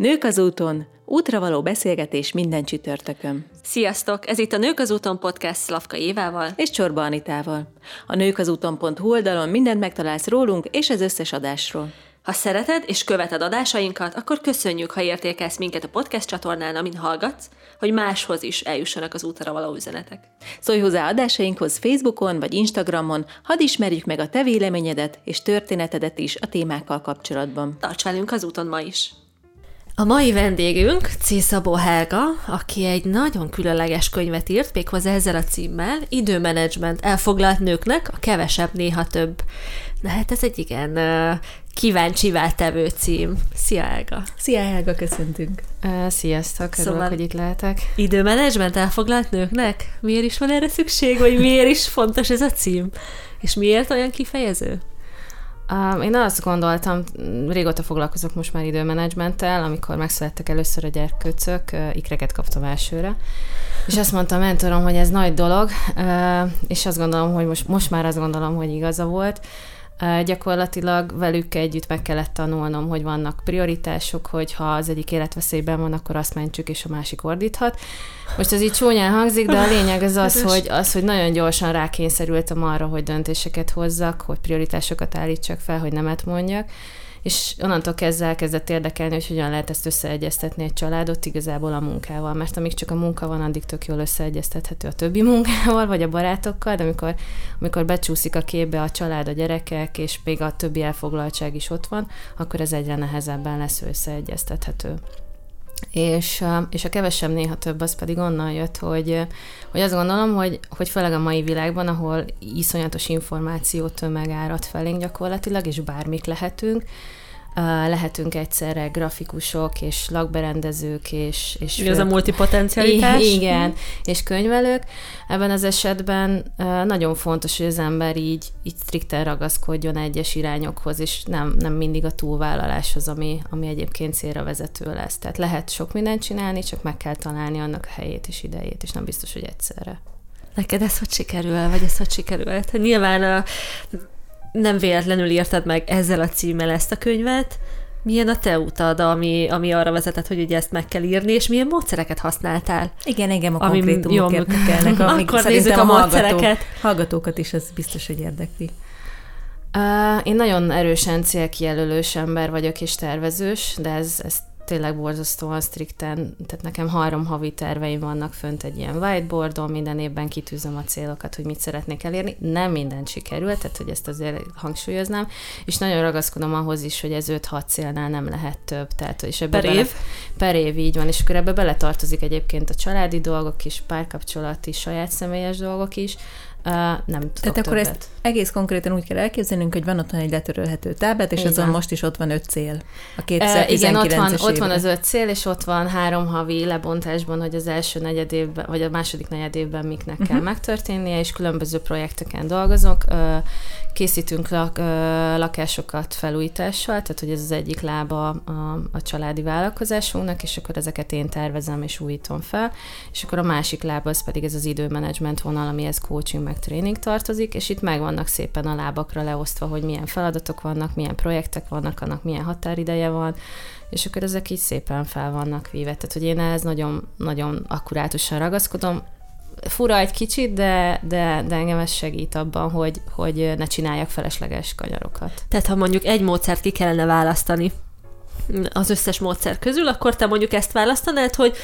Nők az úton, útra való beszélgetés minden csütörtökön. Sziasztok! Ez itt a Nők az úton podcast Szlavka Évával és Csorba Anitával. A nők az úton.hu oldalon mindent megtalálsz rólunk és az összes adásról. Ha szereted és követed adásainkat, akkor köszönjük, ha értékelsz minket a podcast csatornán, amin hallgatsz, hogy máshoz is eljussanak az útra való üzenetek. Szólj hozzá adásainkhoz Facebookon vagy Instagramon, hadd ismerjük meg a te véleményedet és történetedet is a témákkal kapcsolatban. Tarts velünk az úton ma is! A mai vendégünk C. Szabó Helga, aki egy nagyon különleges könyvet írt, méghozzá ezzel a címmel, Időmenedzsment elfoglalt nőknek, a kevesebb, néha több. Na hát ez egy igen kíváncsivá tevő cím. Szia Helga! Szia Helga, köszöntünk! Sziasztok, örülök, szóval hogy itt lehetek. Időmenedzsment elfoglalt nőknek? Miért is van erre szükség, vagy miért is fontos ez a cím? És miért olyan kifejező? Én azt gondoltam, régóta foglalkozok most már időmenedzsmenttel, amikor megszülettek először a gyerkőcök, ikreket kaptam elsőre, és azt mondta a mentorom, hogy ez nagy dolog, és azt gondolom, hogy most, most már azt gondolom, hogy igaza volt, Gyakorlatilag velük együtt meg kellett tanulnom, hogy vannak prioritások, hogy ha az egyik életveszélyben van, akkor azt mentsük, és a másik ordíthat. Most ez így csúnyán hangzik, de a lényeg az az, hogy, az, hogy nagyon gyorsan rákényszerültem arra, hogy döntéseket hozzak, hogy prioritásokat állítsak fel, hogy nemet mondjak és onnantól kezdve elkezdett érdekelni, hogy hogyan lehet ezt összeegyeztetni egy családot igazából a munkával, mert amíg csak a munka van, addig tök jól összeegyeztethető a többi munkával, vagy a barátokkal, de amikor, amikor becsúszik a képbe a család, a gyerekek, és még a többi elfoglaltság is ott van, akkor ez egyre nehezebben lesz összeegyeztethető. És, és a kevesebb néha több, az pedig onnan jött, hogy, hogy azt gondolom, hogy, hogy főleg a mai világban, ahol iszonyatos információ tömeg árad felénk gyakorlatilag, és bármik lehetünk, lehetünk egyszerre grafikusok, és lakberendezők, és... és Ez a multipotencialitás? Igen, és könyvelők. Ebben az esetben nagyon fontos, hogy az ember így, így strikten ragaszkodjon egyes irányokhoz, és nem, nem mindig a túlvállaláshoz, ami, ami egyébként célra vezető lesz. Tehát lehet sok mindent csinálni, csak meg kell találni annak a helyét és idejét, és nem biztos, hogy egyszerre. Neked ez hogy sikerül, vagy ez hogy sikerül? Hát nyilván a nem véletlenül írtad meg ezzel a címmel ezt a könyvet, milyen a te utad, ami, ami arra vezetett, hogy ugye ezt meg kell írni, és milyen módszereket használtál? Igen, engem a konkrétumok érdekelnek. Akkor nézzük a, a módszereket. Hallgatókat is, ez biztos, hogy érdekli. Uh, én nagyon erősen célkijelölős ember vagyok és tervezős, de ez, ez tényleg borzasztóan strikten, tehát nekem három havi terveim vannak fönt egy ilyen whiteboardon, minden évben kitűzöm a célokat, hogy mit szeretnék elérni. Nem minden sikerült, tehát hogy ezt azért hangsúlyoznám, és nagyon ragaszkodom ahhoz is, hogy ez 5-6 célnál nem lehet több. Tehát, és ebbe per bele, év? Per év, így van, és akkor ebbe beletartozik egyébként a családi dolgok is, párkapcsolati, saját személyes dolgok is, Uh, nem tudok Tehát akkor többet. ezt egész konkrétan úgy kell elképzelnünk, hogy van ott egy letörölhető táblát, és Igen. azon most is ott van öt cél. A 2019 uh, Igen, ott van, ott van az öt cél, és ott van három havi lebontásban, hogy az első negyed évben, vagy a második negyed évben miknek uh-huh. kell mhm. megtörténnie, és különböző projekteken dolgozok. Uh, készítünk lak, lakásokat felújítással, tehát hogy ez az egyik lába a, a családi vállalkozásunknak, és akkor ezeket én tervezem és újítom fel, és akkor a másik lába az pedig ez az időmenedzsment vonal, amihez coaching meg tréning tartozik, és itt meg vannak szépen a lábakra leosztva, hogy milyen feladatok vannak, milyen projektek vannak, annak milyen határideje van, és akkor ezek így szépen fel vannak víve. Tehát, hogy én ehhez nagyon, nagyon akkurátusan ragaszkodom. Fura egy kicsit, de, de, de engem ez segít abban, hogy, hogy ne csináljak felesleges kanyarokat. Tehát, ha mondjuk egy módszert ki kellene választani, az összes módszer közül, akkor te mondjuk ezt választanád, hogy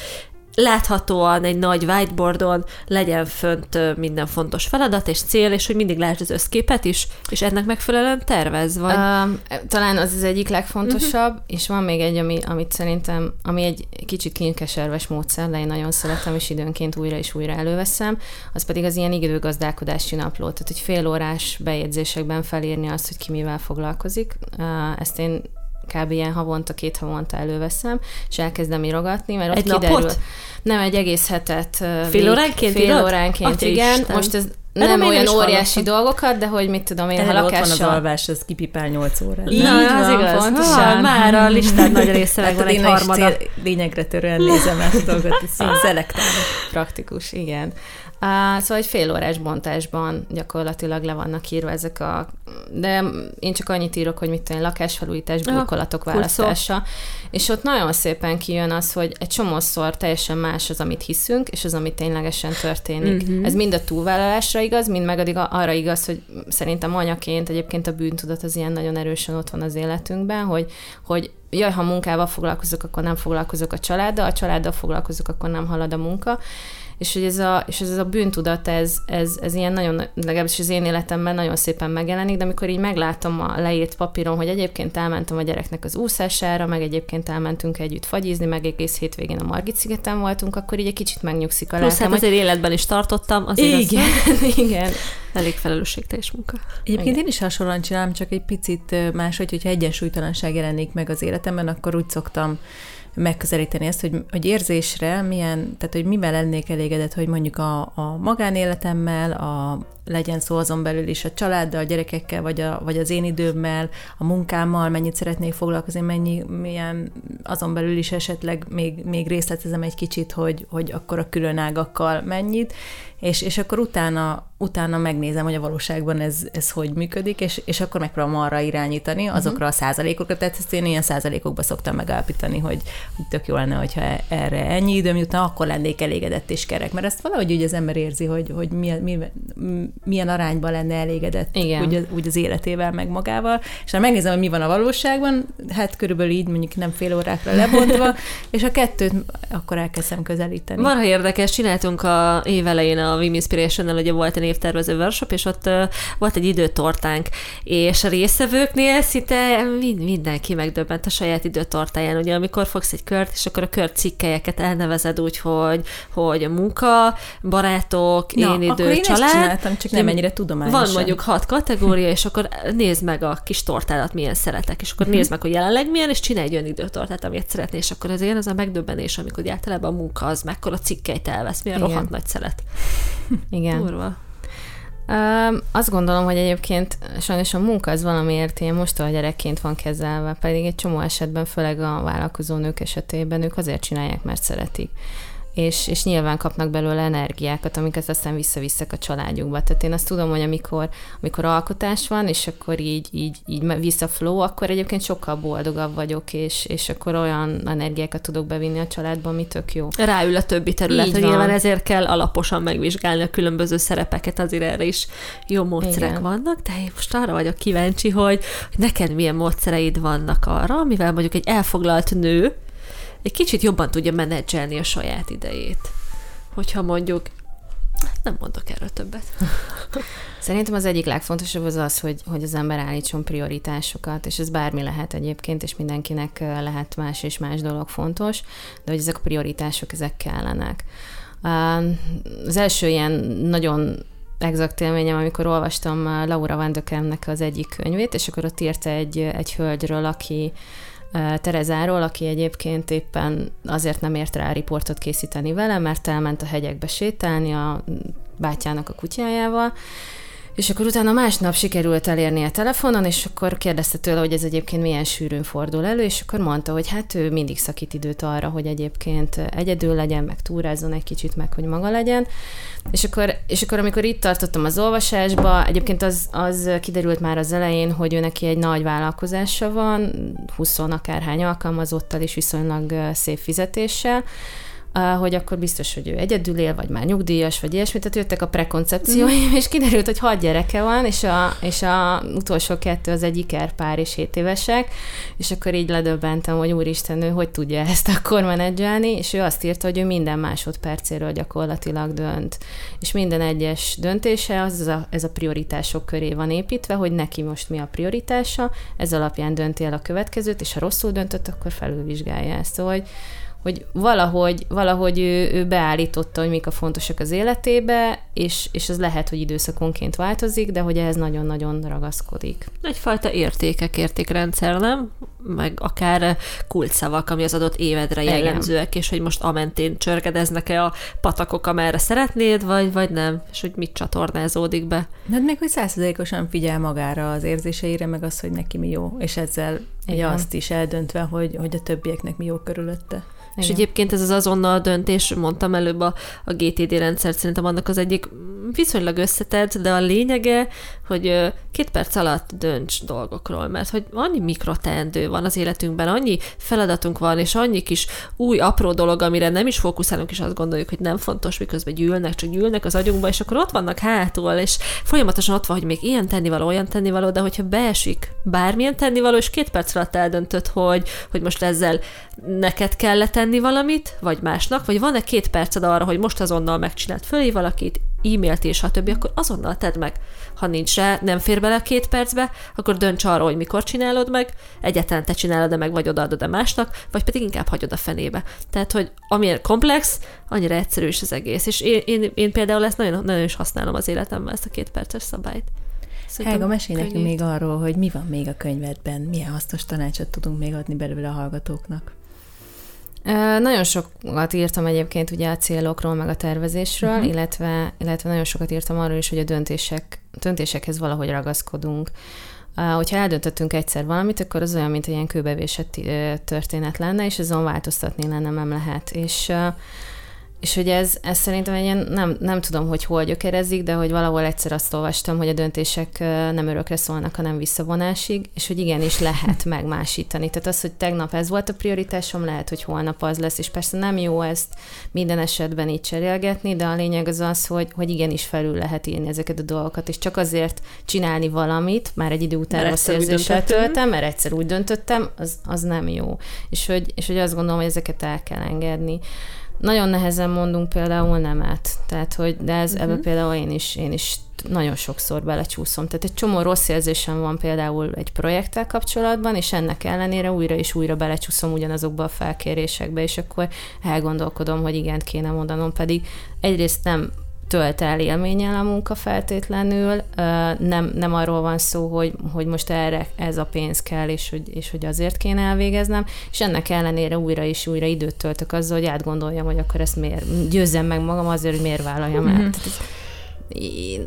láthatóan egy nagy whiteboardon legyen fönt minden fontos feladat és cél, és hogy mindig lásd az összképet is, és ennek megfelelően tervez, vagy? Uh, talán az az egyik legfontosabb, uh-huh. és van még egy, ami, amit szerintem, ami egy kicsit kinkeserves módszer, de én nagyon szeretem, és időnként újra és újra előveszem, az pedig az ilyen időgazdálkodási napló, tehát hogy fél órás bejegyzésekben felírni azt, hogy ki mivel foglalkozik. Uh, ezt én kb. ilyen havonta, két havonta előveszem, és elkezdem írogatni, mert ott egy kiderül. Napot? Nem, egy egész hetet. Fél óránként Fél írod? óránként, At igen. Isten. Most ez nem, nem olyan óriási dolgokat, de hogy mit tudom én, Erre ha lakással... ott van az alvás, az kipipál 8 órát. Így Na, az igaz. Pontosan. Ha, már a listán nagy része meg van egy harmada. Lényegre törően nézem ezt a dolgot, és szelektálok. Praktikus, igen. Szóval egy fél órás bontásban gyakorlatilag le vannak írva ezek a... De én csak annyit írok, hogy mit tudom, lakásfelújítás, burkolatok választása. És ott nagyon szépen kijön az, hogy egy csomószor teljesen más az, amit hiszünk, és az, amit ténylegesen történik. Uh-huh. Ez mind a túlvállalásra igaz, mind meg arra igaz, hogy szerintem anyaként egyébként a bűntudat az ilyen nagyon erősen ott van az életünkben, hogy, hogy jaj, ha munkával foglalkozok, akkor nem foglalkozok a családdal, a családdal foglalkozok, akkor nem halad a munka és hogy ez a, és ez a bűntudat, ez, ez, ez ilyen nagyon, legalábbis az én életemben nagyon szépen megjelenik, de amikor így meglátom a leírt papíron, hogy egyébként elmentem a gyereknek az úszására, meg egyébként elmentünk együtt fagyizni, meg egész hétvégén a Margit szigeten voltunk, akkor így egy kicsit megnyugszik a Plusz lelkem. hát azért hogy... életben is tartottam, azért igen, az igen. Elég felelősségteljes munka. Egyébként igen. én is hasonlóan csinálom, csak egy picit máshogy, hogyha egyensúlytalanság jelenik meg az életemben, akkor úgy szoktam megközelíteni ezt, hogy, hogy érzésre milyen, tehát hogy mivel lennék elégedett, hogy mondjuk a, a magánéletemmel, a, legyen szó azon belül is a családdal, a gyerekekkel, vagy, a, vagy az én időmmel, a munkámmal, mennyit szeretnék foglalkozni, mennyi, milyen azon belül is esetleg még, még részletezem egy kicsit, hogy, hogy akkor a különágakkal mennyit, és, és akkor utána, utána megnézem, hogy a valóságban ez, ez hogy működik, és, és akkor megpróbálom arra irányítani mhm. azokra a százalékokra, tehát ezt én ilyen százalékokba szoktam megállapítani, hogy, hogy tök jó lenne, hogyha erre ennyi időm jutna, akkor lennék elégedett és kerek, mert ezt valahogy úgy az ember érzi, hogy, hogy mi, mi, milyen arányban lenne elégedett Igen. Úgy, úgy az életével, meg magával, és ha megnézem, hogy mi van a valóságban, hát körülbelül így mondjuk nem fél órákra lebontva, és a kettőt akkor elkezdem közelíteni. Marha érdekes, csináltunk a év elején a Vim Inspiration-nel, ugye volt egy évtervező workshop, és ott uh, volt egy időtortánk, és a részevőknél szinte mind, mindenki megdöbbent a saját időtortáján, ugye amikor fogsz egy kört, és akkor a kört cikkelyeket elnevezed úgy, hogy, hogy a munka, barátok, Na, én idő, én család. Csak nem ennyire tudományosan. Van mondjuk hat kategória, és akkor nézd meg a kis tortádat, milyen szeretek, és akkor uh-huh. nézd meg, hogy jelenleg milyen, és csinálj egy olyan időtortát, amit szeretnél, és akkor azért az a megdöbbenés, amikor általában a munka az mekkora cikkelyt elvesz, milyen Igen. rohadt nagy szelet. Igen. Durva. Um, azt gondolom, hogy egyébként sajnos a munka az valamiért ilyen most a gyerekként van kezelve, pedig egy csomó esetben, főleg a vállalkozó nők esetében ők azért csinálják, mert szeretik és, és nyilván kapnak belőle energiákat, amiket aztán visszaviszek a családjukba. Tehát én azt tudom, hogy amikor, amikor alkotás van, és akkor így, így, így visszaflow, akkor egyébként sokkal boldogabb vagyok, és, és akkor olyan energiákat tudok bevinni a családba, ami tök jó. Ráül a többi területre, nyilván ezért kell alaposan megvizsgálni a különböző szerepeket, azért erre is jó módszerek Igen. vannak, de én most arra vagyok kíváncsi, hogy, hogy neked milyen módszereid vannak arra, mivel mondjuk egy elfoglalt nő, egy kicsit jobban tudja menedzselni a saját idejét. Hogyha mondjuk nem mondok erről többet. Szerintem az egyik legfontosabb az az, hogy, hogy az ember állítson prioritásokat, és ez bármi lehet egyébként, és mindenkinek lehet más és más dolog fontos, de hogy ezek a prioritások, ezek kellenek. Az első ilyen nagyon exakt élményem, amikor olvastam Laura Van de az egyik könyvét, és akkor ott írta egy, egy hölgyről, aki Terezáról, aki egyébként éppen azért nem ért rá riportot készíteni vele, mert elment a hegyekbe sétálni a bátyának a kutyájával, és akkor utána másnap sikerült elérni a telefonon, és akkor kérdezte tőle, hogy ez egyébként milyen sűrűn fordul elő, és akkor mondta, hogy hát ő mindig szakít időt arra, hogy egyébként egyedül legyen, meg túrázzon egy kicsit, meg hogy maga legyen. És akkor, és akkor amikor itt tartottam az olvasásba, egyébként az, az kiderült már az elején, hogy ő neki egy nagy vállalkozása van, 20 akárhány alkalmazottal is viszonylag szép fizetéssel, hogy akkor biztos, hogy ő egyedül él, vagy már nyugdíjas, vagy ilyesmi, tehát jöttek a prekoncepcióim, mm. és kiderült, hogy hat gyereke van, és a, és a utolsó kettő az egy ikerpár és 7 évesek, és akkor így ledöbbentem, hogy úristen, ő hogy tudja ezt akkor menedzselni, és ő azt írta, hogy ő minden másodpercéről gyakorlatilag dönt. És minden egyes döntése az a, ez a prioritások köré van építve, hogy neki most mi a prioritása, ez alapján dönti el a következőt, és ha rosszul döntött, akkor felülvizsgálja ezt. Szóval, hogy hogy valahogy, valahogy ő, ő beállította, hogy mik a fontosak az életébe, és, és az lehet, hogy időszakonként változik, de hogy ehhez nagyon-nagyon ragaszkodik. Egyfajta értékek, értékrendszer, nem? Meg akár kulcsszavak, ami az adott évedre jellemzőek, és hogy most amentén csörgedeznek-e a patakok, amerre szeretnéd, vagy, vagy nem, és hogy mit csatornázódik be. Hát még, hogy százszerzékosan figyel magára az érzéseire, meg az, hogy neki mi jó, és ezzel Ugye azt is eldöntve, hogy, hogy a többieknek mi jó körülötte. És egyébként ez az azonnal döntés, mondtam előbb a, a GTD rendszert, szerintem annak az egyik viszonylag összetett, de a lényege, hogy két perc alatt dönts dolgokról, mert hogy annyi mikroteendő van az életünkben, annyi feladatunk van, és annyi kis új, apró dolog, amire nem is fókuszálunk, és azt gondoljuk, hogy nem fontos, miközben gyűlnek, csak gyűlnek az agyunkba, és akkor ott vannak hátul, és folyamatosan ott van, hogy még ilyen tennivaló, olyan tennivaló, de hogyha beesik bármilyen tennivaló, és két perc alatt eldöntött, hogy, hogy most ezzel neked kell tenni valamit, vagy másnak, vagy van-e két perced arra, hogy most azonnal megcsinált fölé valakit, e-mailt és a többi, akkor azonnal tedd meg. Ha nincs rá, nem fér bele a két percbe, akkor dönts arra, hogy mikor csinálod meg, egyáltalán te csinálod-e meg, vagy odaadod-e másnak, vagy pedig inkább hagyod a fenébe. Tehát, hogy amilyen komplex, annyira egyszerű is az egész. És én, én, én például ezt nagyon, nagyon is használom az életemben, ezt a két perces szabályt. Szerintem Helga, mesélj nekünk még arról, hogy mi van még a könyvedben, milyen hasznos tanácsot tudunk még adni belőle a hallgatóknak. Nagyon sokat írtam egyébként ugye a célokról, meg a tervezésről, uh-huh. illetve, illetve nagyon sokat írtam arról is, hogy a döntések, döntésekhez valahogy ragaszkodunk. Hogyha eldöntöttünk egyszer valamit, akkor az olyan, mint ilyen kőbevésett történet lenne, és azon változtatni lenne nem lehet. És és hogy ez, ez szerintem egy ilyen, nem, nem tudom, hogy hol gyökerezik, de hogy valahol egyszer azt olvastam, hogy a döntések nem örökre szólnak, hanem visszavonásig, és hogy igenis lehet megmásítani. Tehát az, hogy tegnap ez volt a prioritásom, lehet, hogy holnap az lesz, és persze nem jó ezt minden esetben így cserélgetni, de a lényeg az az, hogy, hogy igenis felül lehet írni ezeket a dolgokat, és csak azért csinálni valamit, már egy idő után rossz érzéssel töltem, mert egyszer úgy döntöttem, az, az nem jó. És hogy, és hogy azt gondolom, hogy ezeket el kell engedni nagyon nehezen mondunk például nemet. Tehát, hogy, de ez uh-huh. ebbe például én is, én is nagyon sokszor belecsúszom. Tehát egy csomó rossz érzésem van például egy projekttel kapcsolatban, és ennek ellenére újra és újra belecsúszom ugyanazokba a felkérésekbe, és akkor elgondolkodom, hogy igent kéne mondanom, pedig egyrészt nem tölt el élménnyel a munka feltétlenül, nem, nem arról van szó, hogy, hogy most erre ez a pénz kell, és hogy, és hogy azért kéne elvégeznem, és ennek ellenére újra és újra időt töltök azzal, hogy átgondoljam, hogy akkor ezt miért, győzzem meg magam azért, hogy miért vállaljam el. Mm-hmm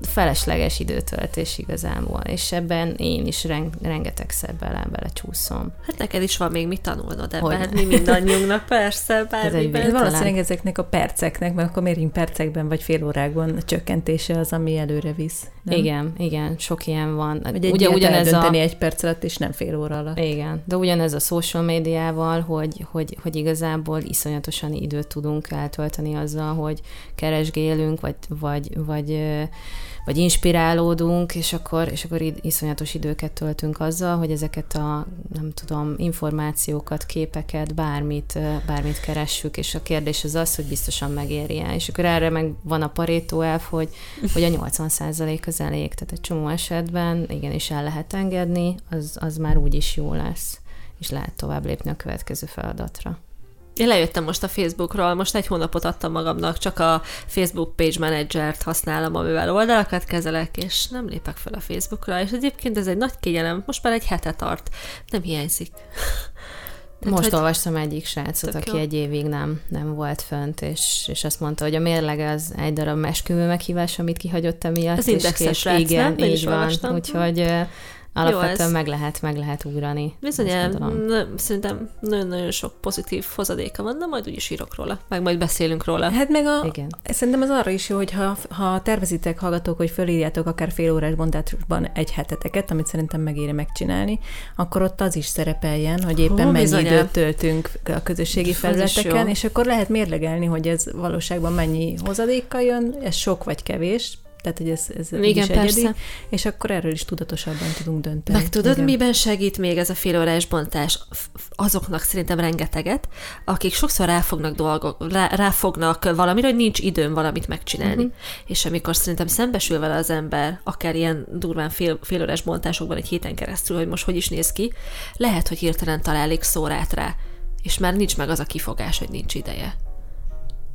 felesleges időtöltés igazából, és ebben én is reng, rengetegszer bele, belecsúszom. Hát neked is van még mit tanulnod ebben, hát mi mindannyiunknak, persze, bármiben. Ez valószínűleg ezeknek a perceknek, mert akkor mérjünk percekben vagy fél órákban a csökkentése az, ami előre visz. Nem? Igen, igen, sok ilyen van. Hogy egy Ugye ugyanez a... egy perc alatt, és nem fél óra alatt. Igen, de ugyanez a social médiával, hogy, hogy, hogy igazából iszonyatosan időt tudunk eltölteni azzal, hogy keresgélünk, vagy, vagy, vagy vagy inspirálódunk, és akkor, és akkor iszonyatos időket töltünk azzal, hogy ezeket a, nem tudom, információkat, képeket, bármit, bármit keressük, és a kérdés az az, hogy biztosan megéri -e. És akkor erre meg van a parétó elf, hogy, hogy a 80% az elég, tehát egy csomó esetben igenis el lehet engedni, az, az már úgy is jó lesz, és lehet tovább lépni a következő feladatra. Én lejöttem most a Facebookról, most egy hónapot adtam magamnak, csak a Facebook Page Manager-t használom, amivel oldalakat kezelek, és nem lépek fel a Facebookra, és egyébként ez egy nagy kényelem, most már egy hete tart, nem hiányzik. Tehát, Most olvastam egyik srácot, aki jó. egy évig nem, nem volt fönt, és, és azt mondta, hogy a mérleg az egy darab mesküvő meghívás, amit kihagyott emiatt. Az indexes rác, igen, nem? így van. Úgyhogy Alapvetően meg lehet, meg lehet ugrani. Bizony, szerintem nagyon-nagyon sok pozitív hozadéka van, de majd úgyis írok róla, meg majd beszélünk róla. Hát meg a, Igen. szerintem az arra is jó, hogy ha, ha tervezitek, hallgatók, hogy fölírjátok akár fél órás bontásban egy heteteket, amit szerintem megéri megcsinálni, akkor ott az is szerepeljen, hogy éppen Hú, mennyi bizony. időt töltünk a közösségi felületeken, és akkor lehet mérlegelni, hogy ez valóságban mennyi hozadékkal jön, ez sok vagy kevés, tehát hogy ez, ez Igen, is egyedi, persze. és akkor erről is tudatosabban tudunk dönteni. Meg tudod, Igen. miben segít még ez a félórás bontás? Azoknak szerintem rengeteget, akik sokszor ráfognak dolgok, rá, ráfognak valamire, hogy nincs időm valamit megcsinálni. Uh-huh. És amikor szerintem szembesül vele az ember, akár ilyen durván fél, félórás bontásokban egy héten keresztül, hogy most hogy is néz ki, lehet, hogy hirtelen találik szórát rá, és már nincs meg az a kifogás, hogy nincs ideje.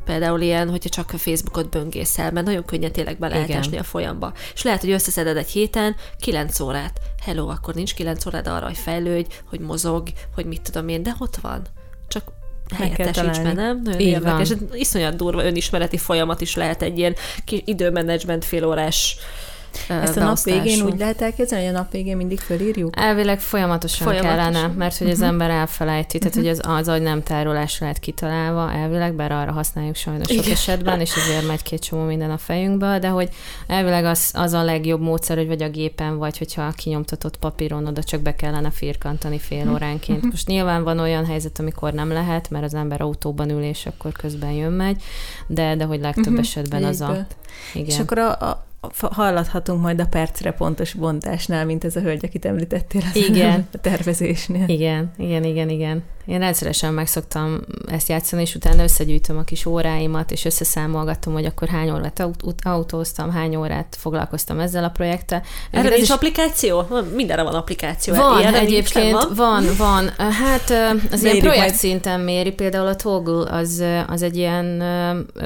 Például ilyen, hogyha csak a Facebookot böngészel, mert nagyon könnyen tényleg be lehet esni a folyamba. És lehet, hogy összeszeded egy héten 9 órát. Hello, akkor nincs 9 órád arra, hogy fejlődj, hogy mozog, hogy mit tudom én, de ott van. Csak helyettesíts be, nem? Nagyon Így érdekes. Van. Iszonyat durva önismereti folyamat is lehet egy ilyen időmenedzsment félórás Ezt a nap végén úgy lehet elképzelni, hogy a nap végén mindig fölírjuk? Elvileg folyamatosan, folyamatosan. kellene, mert hogy az uh-huh. ember elfelejti, tehát uh-huh. hogy az, az agy nem tárolásra lehet kitalálva elvileg, bár arra használjuk sajnos sok esetben, és ezért megy két csomó minden a fejünkbe, de hogy elvileg az, az a legjobb módszer, hogy vagy a gépen, vagy hogyha a kinyomtatott papíron oda csak be kellene firkantani fél mhm. óránként. Uh-huh. Most nyilván van olyan helyzet, amikor nem lehet, mert az ember autóban ül, és akkor közben jön-megy, de, de hogy legtöbb uh-huh. esetben az a... Igen. És akkor a, a hallathatunk majd a percre pontos bontásnál, mint ez a hölgy, akit említettél az igen. a tervezésnél. Igen, igen, igen, igen. Én rendszeresen meg szoktam ezt játszani, és utána összegyűjtöm a kis óráimat, és összeszámolgatom, hogy akkor hány órát autóztam, hány órát foglalkoztam ezzel a projekttel. Erre nincs is... applikáció? Mindenre van applikáció. Van, Ilyenre egyébként van? van, van. Hát az ilyen projekt majd. szinten méri, például a Toggle az, az egy ilyen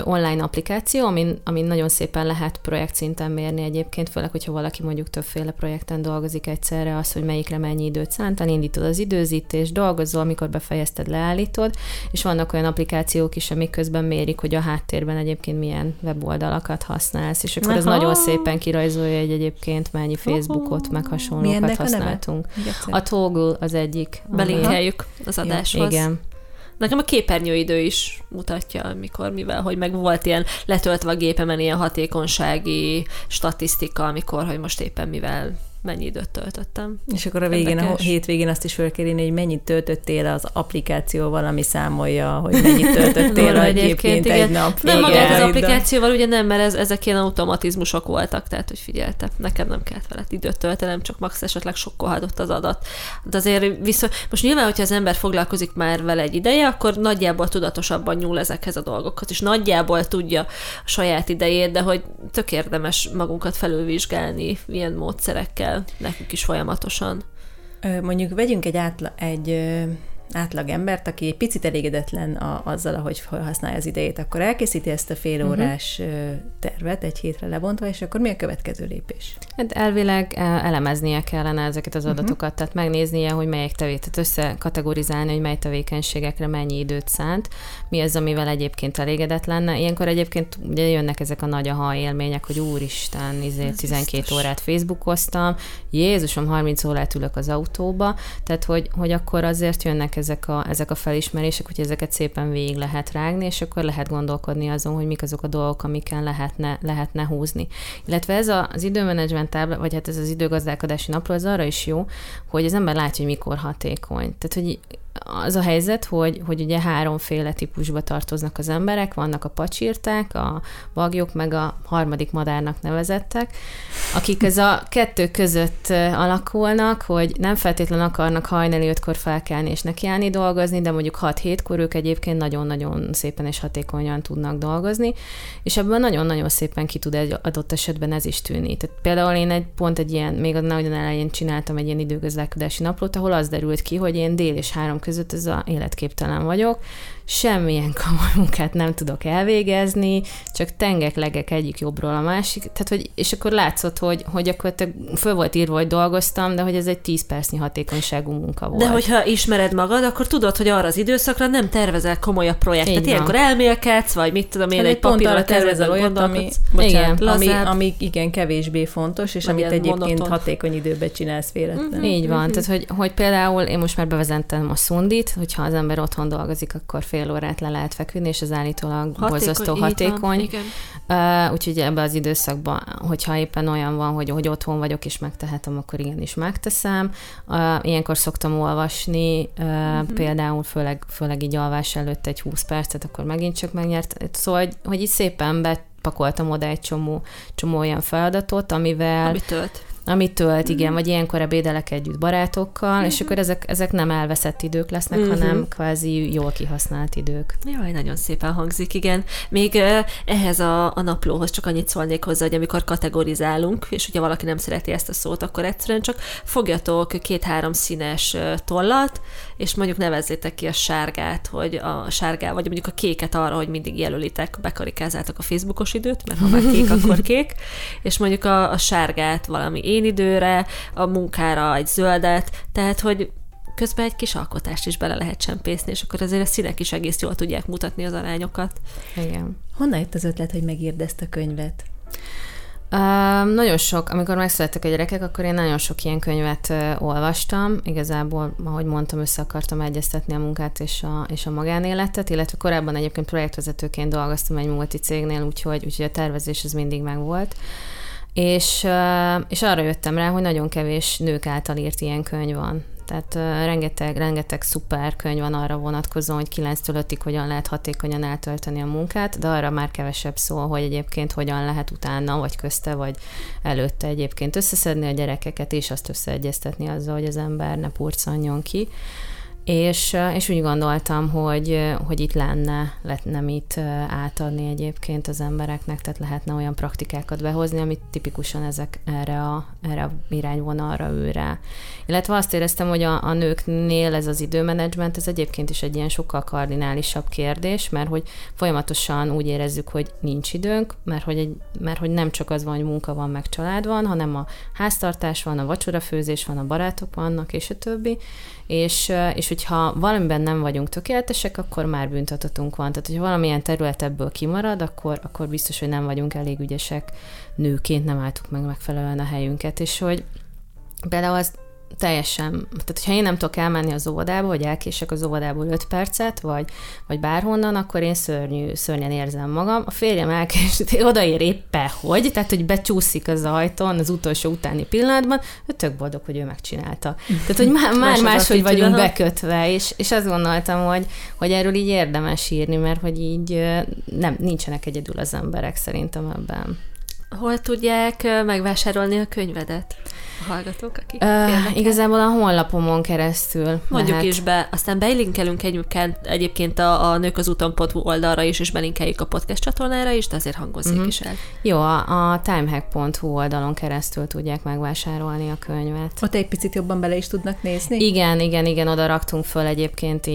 online applikáció, amin, amin nagyon szépen lehet projekt szinten mérni egyébként, főleg, hogyha valaki mondjuk többféle projekten dolgozik egyszerre, az, hogy melyikre mennyi időt szánt, indítod az időzítést, dolgozol, amikor be befejezted, leállítod, és vannak olyan applikációk is, amik közben mérik, hogy a háttérben egyébként milyen weboldalakat használsz, és akkor Aha. ez nagyon szépen kirajzolja, hogy egyébként mennyi Facebookot, meg hasonlókat használtunk. A, a Toggle az egyik. Belinkeljük az adáshoz. Igen. Nekem a képernyőidő is mutatja, mikor, mivel, hogy meg volt ilyen letöltve a gépemen ilyen hatékonysági statisztika, amikor, hogy most éppen mivel mennyi időt töltöttem. És akkor a végén, Érdekes. a hétvégén azt is fel kell írni, hogy mennyit töltöttél az applikációval, ami számolja, hogy mennyit töltöttél a egyébként igen. egy nap. Nem magát az applikációval, ugye nem, mert ez, ezek ilyen automatizmusok voltak, tehát hogy figyelte, nekem nem kellett veled időt töltenem, csak max esetleg sokkolhatott az adat. De azért viszont, most nyilván, hogyha az ember foglalkozik már vele egy ideje, akkor nagyjából tudatosabban nyúl ezekhez a dolgokhoz, és nagyjából tudja a saját idejét, de hogy tök érdemes magunkat felülvizsgálni ilyen módszerekkel kell nekünk is folyamatosan. Mondjuk vegyünk egy, átla, egy átlag embert, aki egy picit elégedetlen a, azzal, ahogy használja az idejét, akkor elkészíti ezt a fél mhm. órás uh-huh. tervet egy hétre lebontva, és akkor mi a következő lépés? Hát elvileg elemeznie kellene ezeket az mhm. adatokat, uh-huh. tehát megnéznie, hogy melyik tevét, tehát összekategorizálni, hogy mely tevékenységekre mennyi időt szánt, mi az, amivel egyébként elégedett lenne. Ilyenkor egyébként ugye jönnek ezek a nagy aha élmények, hogy úristen, izé, 12 biztos. órát Facebookoztam, Jézusom, 30 órát ülök az autóba, tehát hogy, hogy akkor azért jönnek ezek a, ezek a felismerések, hogy ezeket szépen végig lehet rágni, és akkor lehet gondolkodni azon, hogy mik azok a dolgok, amiken lehetne, lehetne húzni. Illetve ez az időmenedzsment tábla, vagy hát ez az időgazdálkodási napló, az arra is jó, hogy az ember látja, hogy mikor hatékony. Tehát, hogy az a helyzet, hogy, hogy ugye háromféle típusba tartoznak az emberek, vannak a pacsírták, a bagyok, meg a harmadik madárnak nevezettek, akik ez a kettő között alakulnak, hogy nem feltétlenül akarnak hajnali ötkor felkelni és nekiállni dolgozni, de mondjuk 6-7-kor ők egyébként nagyon-nagyon szépen és hatékonyan tudnak dolgozni, és ebben nagyon-nagyon szépen ki tud egy adott esetben ez is tűnni. Tehát például én egy pont egy ilyen, még a nagyon elején csináltam egy ilyen időgazdálkodási naplót, ahol az derült ki, hogy én dél és három között ez a életképtelen vagyok, semmilyen komoly munkát nem tudok elvégezni, csak tengek, legek egyik jobbról a másik, tehát hogy, és akkor látszott, hogy, hogy akkor te föl volt írva, hogy dolgoztam, de hogy ez egy 10 percnyi hatékonyságú munka volt. De hogyha ismered magad, akkor tudod, hogy arra az időszakra nem tervezel komolyabb projektet. Így ilyenkor elmélkedsz, vagy mit tudom én, hát egy, egy papírra tervezel olyat, ami, bocsánat, igen, ami, ami, igen, kevésbé fontos, és amit egyébként monoton. hatékony időben csinálsz véletlenül. Mm-hmm. Így van, tehát hogy, hogy például én most már bevezentem a szundit, hogyha az ember otthon dolgozik, akkor fél fél órát le lehet feküdni, és az állítólag hatékony, borzasztó hatékony. Van. Uh, úgyhogy ebbe az időszakban, hogyha éppen olyan van, hogy, hogy otthon vagyok és megtehetem, akkor igenis megteszem. Uh, ilyenkor szoktam olvasni, uh, uh-huh. például főleg, főleg így alvás előtt egy 20 percet, akkor megint csak megnyert. Szóval, hogy, hogy így szépen bepakoltam oda egy csomó, csomó olyan feladatot, amivel... Ami tölt amit tölt, igen, mhm. vagy ilyenkor ebédelek együtt barátokkal, uh-huh. és mhm. akkor ezek, ezek nem elveszett idők lesznek, uh-huh. hanem kvázi jól kihasznált idők. Jaj, nagyon szépen hangzik, igen. Még ehhez a, a naplóhoz csak annyit szólnék hozzá, hogy amikor kategorizálunk, és ugye valaki nem szereti ezt a szót, akkor egyszerűen csak fogjatok két-három színes tollat, és mondjuk nevezzétek ki a sárgát, hogy a sárgá, vagy mondjuk a kéket arra, hogy mindig jelölitek, bekarikázzátok a Facebookos időt, mert ha már kék, akkor kék, és mondjuk a, a sárgát valami én időre, a munkára egy zöldet, tehát hogy közben egy kis alkotást is bele lehet csempészni, és akkor azért a színek is egész jól tudják mutatni az arányokat. Igen. Honnan jött az ötlet, hogy megírd ezt a könyvet? Uh, nagyon sok, amikor megszülettek a gyerekek, akkor én nagyon sok ilyen könyvet uh, olvastam. Igazából, ahogy mondtam, össze akartam egyeztetni a munkát és a, és a magánéletet, illetve korábban egyébként projektvezetőként dolgoztam egy multicégnél, úgyhogy, úgyhogy a tervezés ez mindig megvolt. És, uh, és arra jöttem rá, hogy nagyon kevés nők által írt ilyen könyv van. Tehát uh, rengeteg, rengeteg szuper könyv van arra vonatkozóan, hogy 9-től 5-ig hogyan lehet hatékonyan eltölteni a munkát, de arra már kevesebb szól, hogy egyébként hogyan lehet utána, vagy közte, vagy előtte egyébként összeszedni a gyerekeket, és azt összeegyeztetni azzal, hogy az ember ne purcanjon ki és, és úgy gondoltam, hogy, hogy itt lenne, lehetne mit átadni egyébként az embereknek, tehát lehetne olyan praktikákat behozni, amit tipikusan ezek erre a, erre a irányvonalra ő rá. Illetve azt éreztem, hogy a, a nőknél ez az időmenedzsment, ez egyébként is egy ilyen sokkal kardinálisabb kérdés, mert hogy folyamatosan úgy érezzük, hogy nincs időnk, mert hogy, egy, mert hogy nem csak az van, hogy munka van, meg család van, hanem a háztartás van, a vacsorafőzés van, a barátok vannak, és a többi, és, és hogyha valamiben nem vagyunk tökéletesek, akkor már bűntatatunk van. Tehát, hogyha valamilyen terület ebből kimarad, akkor, akkor biztos, hogy nem vagyunk elég ügyesek nőként, nem álltuk meg megfelelően a helyünket, és hogy például az teljesen, tehát hogyha én nem tudok elmenni az óvodába, vagy elkések az óvodából 5 percet, vagy, vagy bárhonnan, akkor én szörnyű, szörnyen érzem magam. A férjem elkés, odaér éppen hogy, tehát hogy becsúszik az ajtón az utolsó utáni pillanatban, ő tök boldog, hogy ő megcsinálta. Tehát, hogy már, már máshogy vagyunk bekötve, és, és azt gondoltam, hogy, hogy erről így érdemes írni, mert hogy így nem, nincsenek egyedül az emberek szerintem ebben. Hol tudják megvásárolni a könyvedet? A hallgatók, akik uh, Igazából a honlapomon keresztül. Mondjuk lehet. is be, aztán belinkelünk egyébként, egyébként a, a nők az úton.hu oldalra is, és belinkeljük a podcast csatornára is, de azért hangozzék uh-huh. is el. Jó, a, a timehack.hu oldalon keresztül tudják megvásárolni a könyvet. Ott egy picit jobban bele is tudnak nézni? Igen, igen, igen, oda raktunk föl egyébként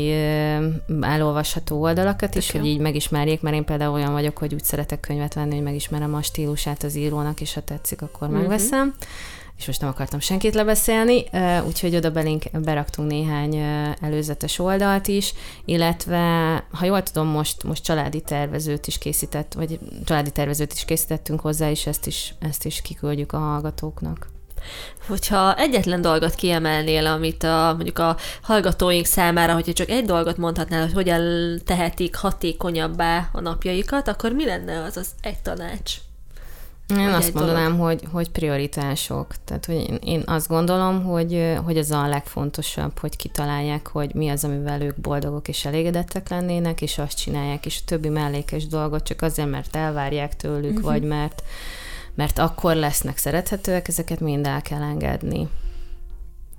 elolvasható oldalakat is, hogy így megismerjék, mert én például olyan vagyok, hogy úgy szeretek könyvet venni, hogy megismerem a stílusát az írónak, és ha tetszik, akkor uh-huh. megveszem és most nem akartam senkit lebeszélni, úgyhogy oda belink, beraktunk néhány előzetes oldalt is, illetve, ha jól tudom, most, most családi tervezőt is készített, vagy családi tervezőt is készítettünk hozzá, és ezt is, ezt is kiküldjük a hallgatóknak. Hogyha egyetlen dolgot kiemelnél, amit a, mondjuk a hallgatóink számára, hogyha csak egy dolgot mondhatnál, hogy hogyan tehetik hatékonyabbá a napjaikat, akkor mi lenne az az egy tanács? Én azt mondanám, dolog. hogy, hogy prioritások. Tehát, hogy én, én azt gondolom, hogy, hogy ez a legfontosabb, hogy kitalálják, hogy mi az, amivel ők boldogok és elégedettek lennének, és azt csinálják, és a többi mellékes dolgot csak azért, mert elvárják tőlük, uh-huh. vagy mert, mert akkor lesznek szerethetőek, ezeket mind el kell engedni.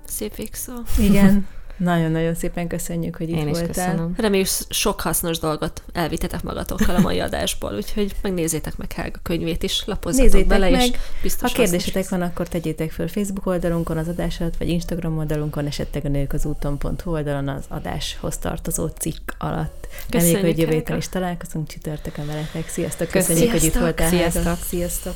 Szép végszó. Igen. Nagyon-nagyon szépen köszönjük, hogy itt Én voltál. köszönöm. Reméljük sok hasznos dolgot elvitetek magatokkal a mai adásból, úgyhogy megnézzétek meg Helga könyvét is, lapozzatok Nézzétek bele, meg. és biztos Ha kérdésetek van, akkor tegyétek föl Facebook oldalunkon az adásat, vagy Instagram oldalunkon, esetleg a nők az úton.hu oldalon az adáshoz tartozó cikk alatt. Reméljük, hogy jövő héten is találkozunk csütörtökön veletek. Sziasztok, köszönjük, Sziasztok. hogy itt voltál. Sziasztok. Sziasztok.